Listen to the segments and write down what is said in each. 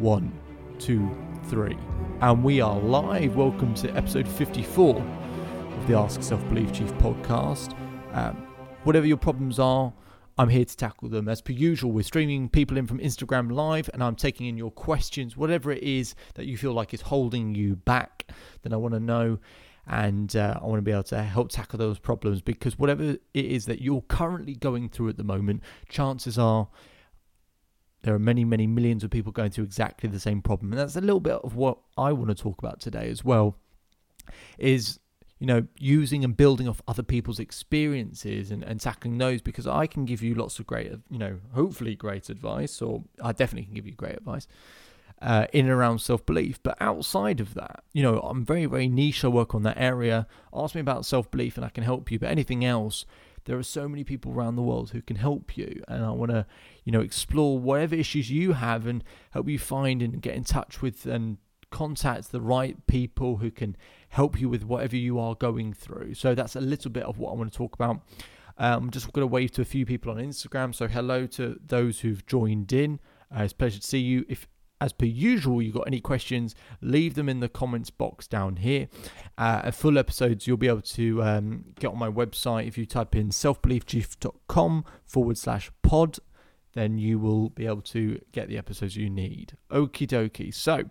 One, two, three. And we are live. Welcome to episode 54 of the Ask Self Belief Chief podcast. Um, whatever your problems are, I'm here to tackle them. As per usual, we're streaming people in from Instagram Live and I'm taking in your questions. Whatever it is that you feel like is holding you back, then I want to know and uh, I want to be able to help tackle those problems because whatever it is that you're currently going through at the moment, chances are there are many, many millions of people going through exactly the same problem. And that's a little bit of what I want to talk about today as well. Is you know, using and building off other people's experiences and, and tackling those because I can give you lots of great, you know, hopefully great advice, or I definitely can give you great advice uh, in and around self belief. But outside of that, you know, I'm very, very niche. I work on that area. Ask me about self belief and I can help you. But anything else, there are so many people around the world who can help you. And I want to, you know, explore whatever issues you have and help you find and get in touch with and contact the right people who can help you with whatever you are going through. So that's a little bit of what I want to talk about. Um, I'm just going to wave to a few people on Instagram. So hello to those who've joined in. Uh, it's a pleasure to see you. If as per usual, you've got any questions, leave them in the comments box down here. Uh, full episodes you'll be able to um, get on my website. If you type in selfbeliefchief.com forward slash pod, then you will be able to get the episodes you need. Okie dokie. So,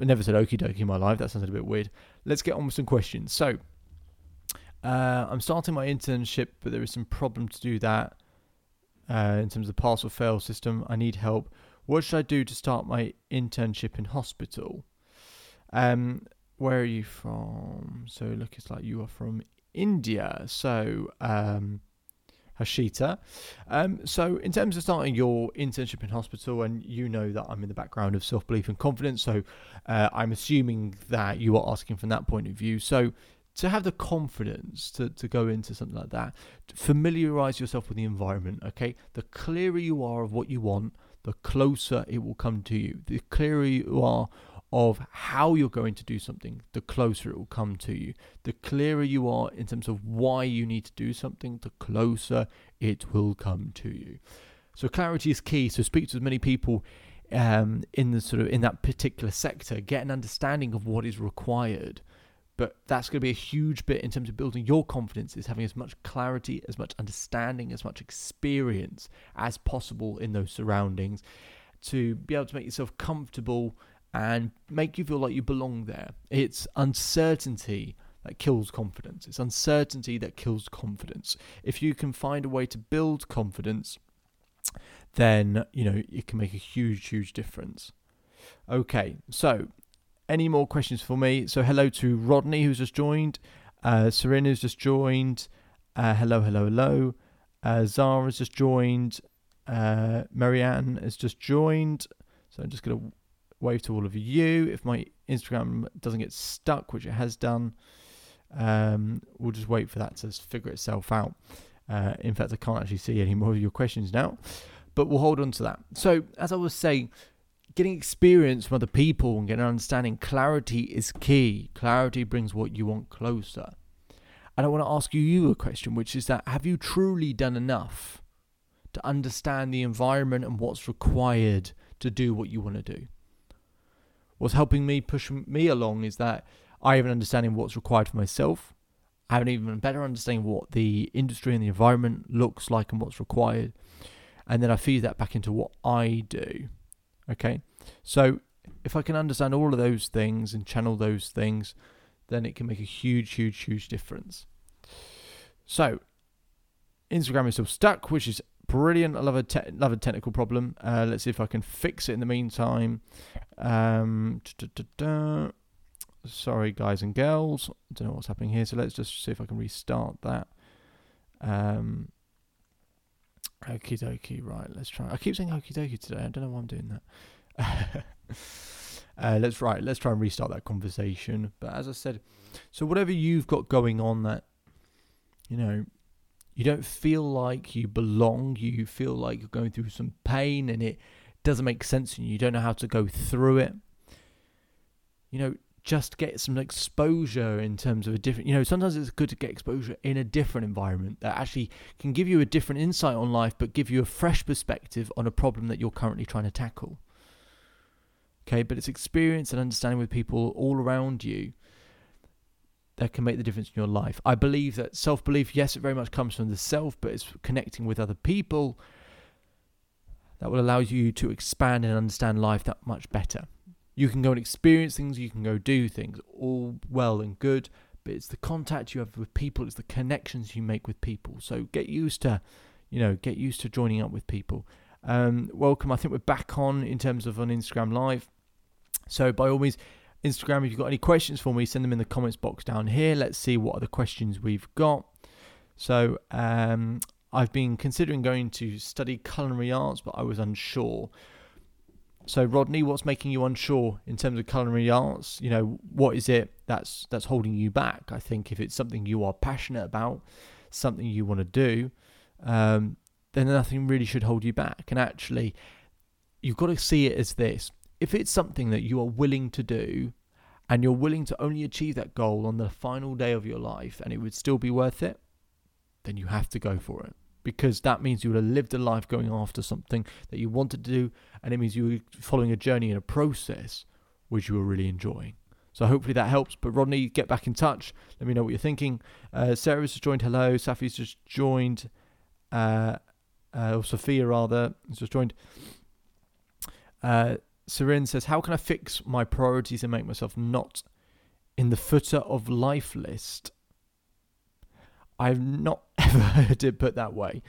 I never said okie dokie in my life. That sounded a bit weird. Let's get on with some questions. So, uh, I'm starting my internship, but there is some problem to do that uh, in terms of the pass or fail system. I need help. What should I do to start my internship in hospital? Um, where are you from? So look, it's like you are from India. So um, Hashita. Um, so in terms of starting your internship in hospital, and you know that I'm in the background of self belief and confidence, so uh, I'm assuming that you are asking from that point of view. So to have the confidence to, to go into something like that, familiarize yourself with the environment. Okay, the clearer you are of what you want, the closer it will come to you. The clearer you are of how you're going to do something, the closer it will come to you. The clearer you are in terms of why you need to do something, the closer it will come to you. So clarity is key. So speak to as many people um, in the sort of in that particular sector, get an understanding of what is required but that's going to be a huge bit in terms of building your confidence is having as much clarity, as much understanding, as much experience as possible in those surroundings to be able to make yourself comfortable and make you feel like you belong there. It's uncertainty that kills confidence. It's uncertainty that kills confidence. If you can find a way to build confidence, then, you know, it can make a huge, huge difference. Okay, so any more questions for me? So hello to Rodney who's just joined, uh, Serena's just joined, uh, hello, hello, hello. Uh, Zara's just joined, uh, Marianne has just joined. So I'm just going to wave to all of you. If my Instagram doesn't get stuck, which it has done, um, we'll just wait for that to figure itself out. Uh, in fact, I can't actually see any more of your questions now, but we'll hold on to that. So, as I was saying, getting experience from other people and getting understanding clarity is key. Clarity brings what you want closer. And I want to ask you, you a question, which is that have you truly done enough to understand the environment and what's required to do what you want to do? What's helping me push me along is that I have an understanding what's required for myself. I have an even better understanding what the industry and the environment looks like and what's required. And then I feed that back into what I do. Okay, so if I can understand all of those things and channel those things, then it can make a huge, huge, huge difference. So Instagram is still stuck, which is brilliant. I love a te- love a technical problem. Uh, let's see if I can fix it in the meantime. Um, sorry, guys and girls. I don't know what's happening here. So let's just see if I can restart that. Um, Okie dokie, right, let's try. I keep saying okie dokie today. I don't know why I'm doing that. uh, let's right, let's try and restart that conversation. But as I said, so whatever you've got going on that, you know, you don't feel like you belong, you feel like you're going through some pain and it doesn't make sense and you don't know how to go through it. You know, just get some exposure in terms of a different you know sometimes it's good to get exposure in a different environment that actually can give you a different insight on life but give you a fresh perspective on a problem that you're currently trying to tackle Okay, but it's experience and understanding with people all around you that can make the difference in your life. I believe that self belief, yes, it very much comes from the self, but it's connecting with other people that will allow you to expand and understand life that much better. You can go and experience things, you can go do things, all well and good, but it's the contact you have with people, it's the connections you make with people. So get used to, you know, get used to joining up with people. Um, welcome. I think we're back on in terms of on Instagram Live. So by all means, Instagram, if you've got any questions for me, send them in the comments box down here. Let's see what other questions we've got. So um, I've been considering going to study culinary arts, but I was unsure. So Rodney, what's making you unsure in terms of culinary arts? You know, what is it that's that's holding you back? I think if it's something you are passionate about, something you want to do, um, then nothing really should hold you back. And actually, you've got to see it as this: if it's something that you are willing to do and you're willing to only achieve that goal on the final day of your life and it would still be worth it, then you have to go for it. Because that means you would have lived a life going after something that you wanted to do, and it means you were following a journey and a process which you were really enjoying. So hopefully that helps. But Rodney, get back in touch. Let me know what you're thinking. Uh, Sarah's just joined. Hello. Safi's just joined. Uh, uh, or Sophia rather has just joined. Uh, Serin says, How can I fix my priorities and make myself not in the footer of life list? I've not ever heard it put that way.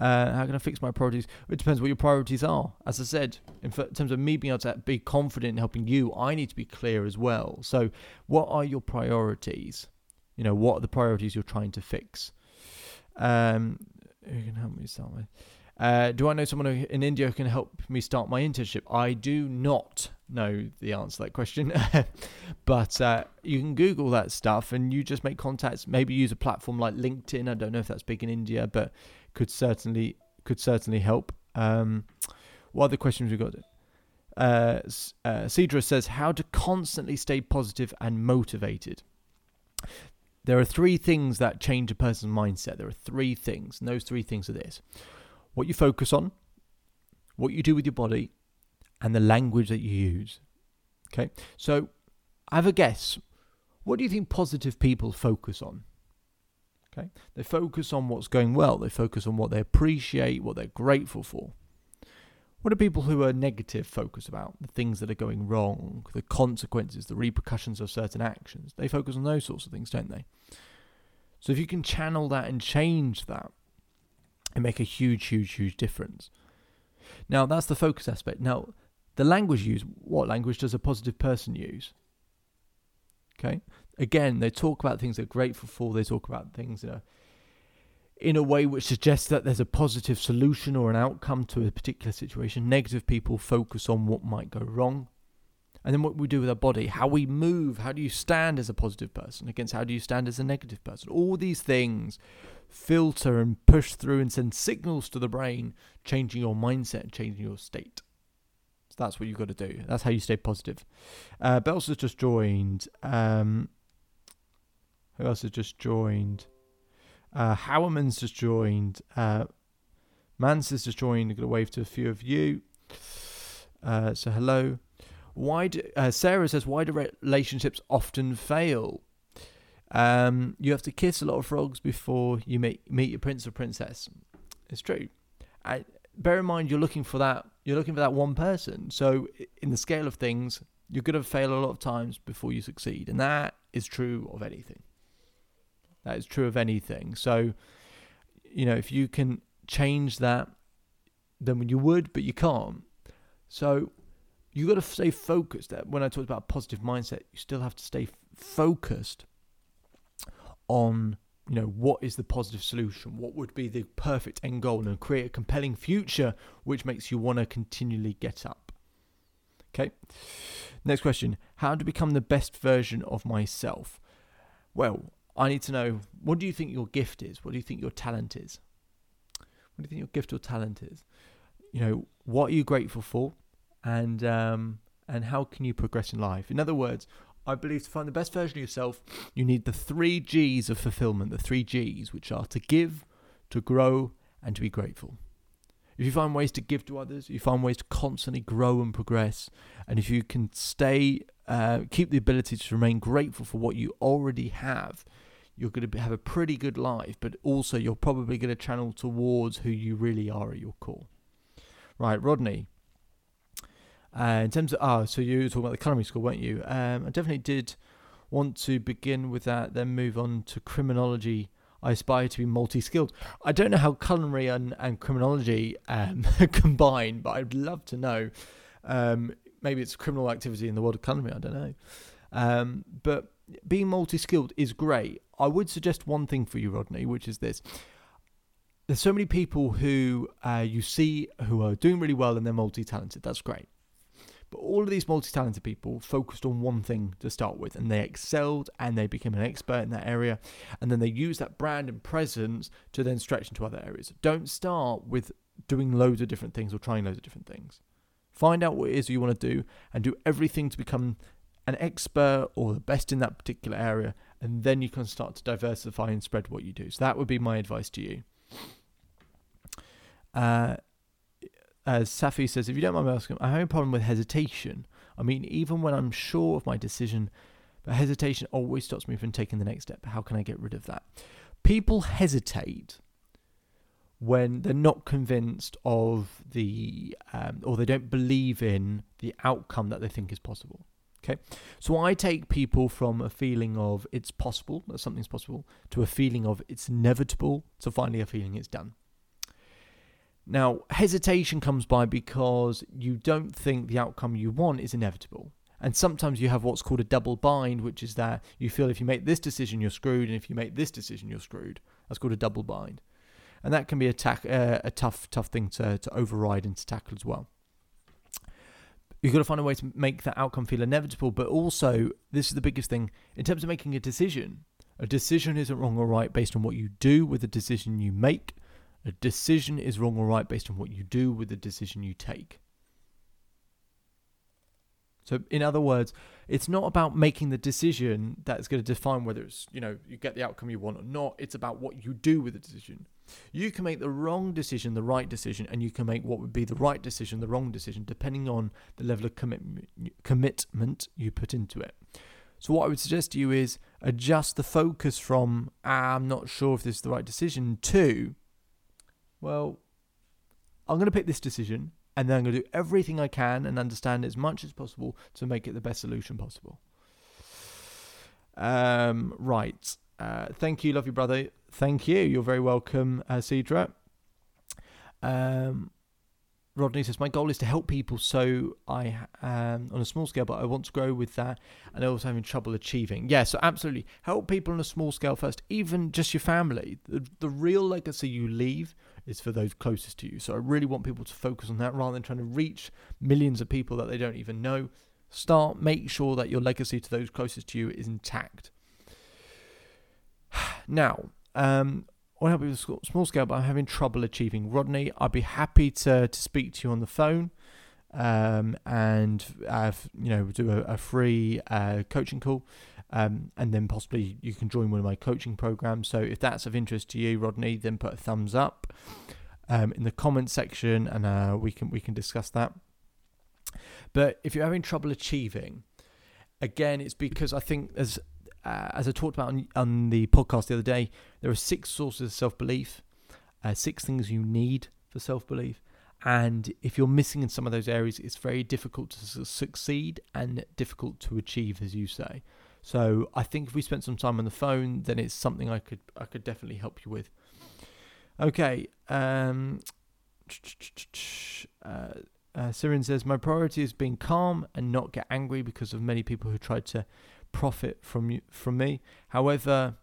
Uh, how can I fix my priorities? It depends what your priorities are. As I said, in terms of me being able to be confident in helping you, I need to be clear as well. So, what are your priorities? You know, what are the priorities you're trying to fix? Um, who can help me start with? Uh, do I know someone in India who can help me start my internship? I do not know the answer to that question, but uh, you can Google that stuff and you just make contacts. Maybe use a platform like LinkedIn. I don't know if that's big in India, but could certainly could certainly help. Um, what other questions we got? Uh, uh, Cedra says how to constantly stay positive and motivated. There are three things that change a person's mindset. There are three things, and those three things are this what you focus on, what you do with your body, and the language that you use. Okay, so I have a guess. What do you think positive people focus on? Okay, they focus on what's going well, they focus on what they appreciate, what they're grateful for. What do people who are negative focus about? The things that are going wrong, the consequences, the repercussions of certain actions. They focus on those sorts of things, don't they? So if you can channel that and change that, and make a huge, huge, huge difference. Now, that's the focus aspect. Now, the language used, what language does a positive person use? Okay. Again, they talk about things they're grateful for. They talk about things in a, in a way which suggests that there's a positive solution or an outcome to a particular situation. Negative people focus on what might go wrong. And then what we do with our body, how we move, how do you stand as a positive person against how do you stand as a negative person? All these things filter and push through and send signals to the brain, changing your mindset changing your state. So that's what you've got to do. That's how you stay positive. Uh, Bells has just joined. Um, who else has just joined? Uh, Howerman's just joined. Uh, Mans has just joined. I'm going to wave to a few of you. Uh, so hello. Why do, uh, Sarah says, why do relationships often fail? Um, you have to kiss a lot of frogs before you meet meet your prince or princess. It's true. Bear in mind, you're looking for that. You're looking for that one person. So, in the scale of things, you're going to fail a lot of times before you succeed, and that is true of anything. That is true of anything. So, you know, if you can change that, then you would, but you can't. So, you got to stay focused. When I talked about positive mindset, you still have to stay focused on you know what is the positive solution? What would be the perfect end goal? And create a compelling future which makes you want to continually get up. Okay? Next question. How to become the best version of myself? Well i need to know what do you think your gift is? What do you think your talent is? What do you think your gift or talent is? You know what are you grateful for and um and how can you progress in life in other words I believe to find the best version of yourself, you need the three G's of fulfillment, the three G's, which are to give, to grow, and to be grateful. If you find ways to give to others, you find ways to constantly grow and progress, and if you can stay, uh, keep the ability to remain grateful for what you already have, you're going to have a pretty good life, but also you're probably going to channel towards who you really are at your core. Right, Rodney. Uh, in terms of, oh, so you were talking about the culinary school, weren't you? Um, I definitely did want to begin with that, then move on to criminology. I aspire to be multi skilled. I don't know how culinary and, and criminology um, combine, but I'd love to know. Um, maybe it's criminal activity in the world of culinary, I don't know. Um, but being multi skilled is great. I would suggest one thing for you, Rodney, which is this. There's so many people who uh, you see who are doing really well and they're multi talented. That's great. All of these multi talented people focused on one thing to start with and they excelled and they became an expert in that area. And then they use that brand and presence to then stretch into other areas. Don't start with doing loads of different things or trying loads of different things. Find out what it is you want to do and do everything to become an expert or the best in that particular area, and then you can start to diversify and spread what you do. So that would be my advice to you. Uh, as Safi says, if you don't mind me asking, I have a problem with hesitation. I mean, even when I'm sure of my decision, but hesitation always stops me from taking the next step. How can I get rid of that? People hesitate when they're not convinced of the, um, or they don't believe in the outcome that they think is possible. Okay, so I take people from a feeling of it's possible that something's possible to a feeling of it's inevitable to finally a feeling it's done. Now, hesitation comes by because you don't think the outcome you want is inevitable. And sometimes you have what's called a double bind, which is that you feel if you make this decision, you're screwed, and if you make this decision, you're screwed. That's called a double bind. And that can be a, ta- uh, a tough, tough thing to, to override and to tackle as well you've got to find a way to make that outcome feel inevitable. But also, this is the biggest thing in terms of making a decision. A decision isn't wrong or right based on what you do with the decision you make. A decision is wrong or right based on what you do with the decision you take. So, in other words, it's not about making the decision that's going to define whether it's, you know, you get the outcome you want or not. It's about what you do with the decision. You can make the wrong decision the right decision, and you can make what would be the right decision the wrong decision, depending on the level of commitment commitment you put into it. So, what I would suggest to you is adjust the focus from ah, I'm not sure if this is the right decision to, well, I'm going to pick this decision and then I'm going to do everything I can and understand as much as possible to make it the best solution possible. Um, right. Uh, thank you, love you, brother. Thank you. You're very welcome, uh, Cedra. Um, Rodney says, My goal is to help people, so I, um, on a small scale, but I want to grow with that and also having trouble achieving. Yeah, so absolutely. Help people on a small scale first, even just your family. The, the real legacy you leave is for those closest to you. So I really want people to focus on that rather than trying to reach millions of people that they don't even know. Start, make sure that your legacy to those closest to you is intact. now, um, I want to help you with small scale, but I'm having trouble achieving. Rodney, I'd be happy to, to speak to you on the phone um, and have, you know do a, a free uh, coaching call um, and then possibly you can join one of my coaching programs. So if that's of interest to you, Rodney, then put a thumbs up um, in the comment section, and uh, we can we can discuss that. But if you're having trouble achieving, again, it's because I think as uh, as I talked about on, on, the podcast the other day, there are six sources of self belief, uh, six things you need for self belief. And if you're missing in some of those areas, it's very difficult to succeed and difficult to achieve, as you say. So I think if we spent some time on the phone, then it's something I could I could definitely help you with. Okay. Um, uh, uh, Sirin says my priority is being calm and not get angry because of many people who tried to profit from you, from me. However,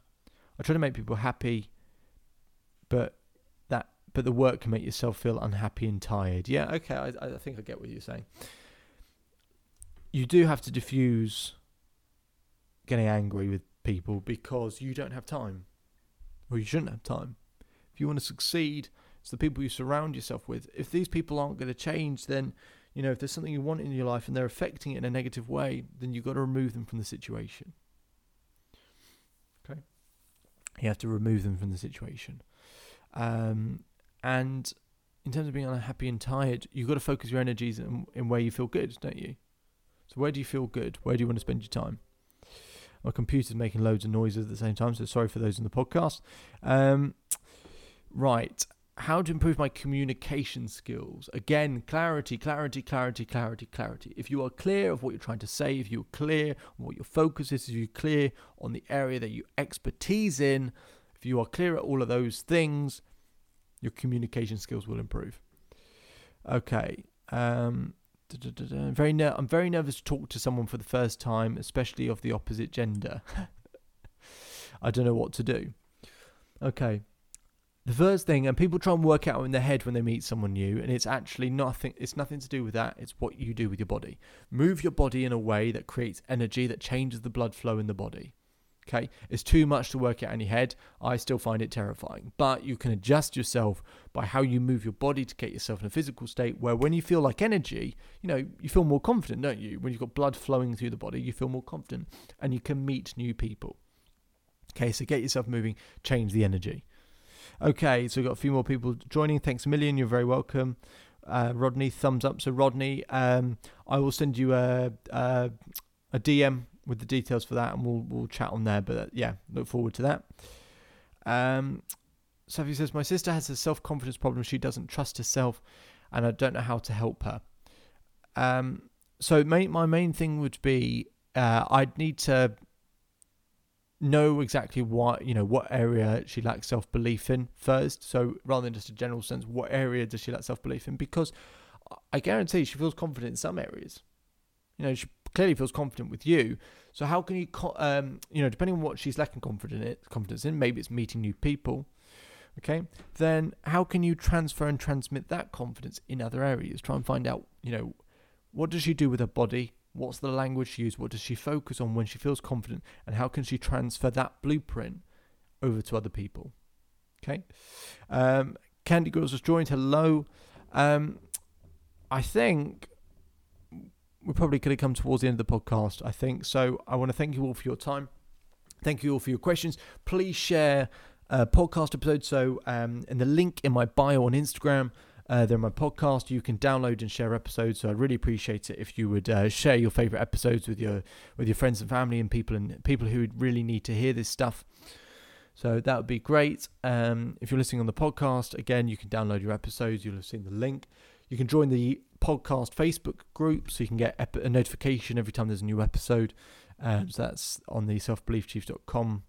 I try to make people happy, but that but the work can make yourself feel unhappy and tired. Yeah, okay, I, I think I get what you're saying. You do have to diffuse getting angry with people because you don't have time, or you shouldn't have time. If you want to succeed, it's the people you surround yourself with. If these people aren't going to change, then you know if there's something you want in your life and they're affecting it in a negative way, then you've got to remove them from the situation. Okay, you have to remove them from the situation, um, and in terms of being unhappy and tired, you've got to focus your energies in, in where you feel good, don't you? So where do you feel good? Where do you want to spend your time? My computer's making loads of noises at the same time, so sorry for those in the podcast. Um, right. How to improve my communication skills? Again, clarity, clarity, clarity, clarity, clarity. If you are clear of what you're trying to say, if you're clear on what your focus is, if you're clear on the area that you expertise in, if you are clear at all of those things, your communication skills will improve. Okay. Um, very ner- I'm very nervous to talk to someone for the first time, especially of the opposite gender. I don't know what to do. Okay. The first thing, and people try and work out in their head when they meet someone new, and it's actually nothing. It's nothing to do with that. It's what you do with your body. Move your body in a way that creates energy that changes the blood flow in the body. Okay, it's too much to work out in your head. I still find it terrifying, but you can adjust yourself by how you move your body to get yourself in a physical state where, when you feel like energy, you know, you feel more confident, don't you? When you've got blood flowing through the body, you feel more confident and you can meet new people. Okay, so get yourself moving, change the energy. Okay, so we've got a few more people joining. Thanks a million. You're very welcome. Uh, Rodney, thumbs up. So, Rodney, um, I will send you a, a, a DM with the details for that, and we'll we'll chat on there. But uh, yeah, look forward to that. Um, Sophie says my sister has a self confidence problem. She doesn't trust herself, and I don't know how to help her. Um, so my my main thing would be uh, I'd need to know exactly what you know what area she lacks self belief in first. So rather than just a general sense, what area does she lack self belief in? Because I guarantee she feels confident in some areas. You know, she clearly feels confident with you. So how can you, um, you know, depending on what she's lacking confidence in, confidence in, maybe it's meeting new people. Okay, then how can you transfer and transmit that confidence in other areas? Try and find out, you know, what does she do with her body? What's the language she uses? What does she focus on when she feels confident? And how can she transfer that blueprint over to other people? Okay. Um, Candy Girls has joined. Hello. Um, I think we're probably could have come towards the end of the podcast, I think. So I want to thank you all for your time. Thank you all for your questions. Please share uh, podcast episodes. So, um, in the link in my bio on Instagram, uh, they're my podcast. You can download and share episodes. So I'd really appreciate it if you would uh, share your favorite episodes with your with your friends and family and people and people who really need to hear this stuff. So that would be great. Um, if you're listening on the podcast, again, you can download your episodes. You'll have seen the link. You can join the podcast Facebook group so you can get a notification every time there's a new episode. Um, so that's on the selfbeliefchief.com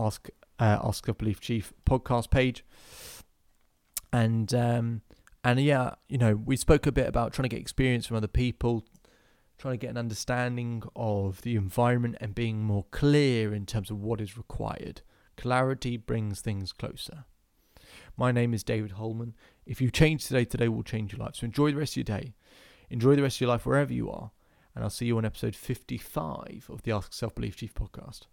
ask uh, ask self belief chief podcast page. And um, and yeah, you know, we spoke a bit about trying to get experience from other people, trying to get an understanding of the environment and being more clear in terms of what is required. Clarity brings things closer. My name is David Holman. If you change today, today will change your life. So enjoy the rest of your day. Enjoy the rest of your life wherever you are. And I'll see you on episode 55 of the Ask Self Belief Chief podcast.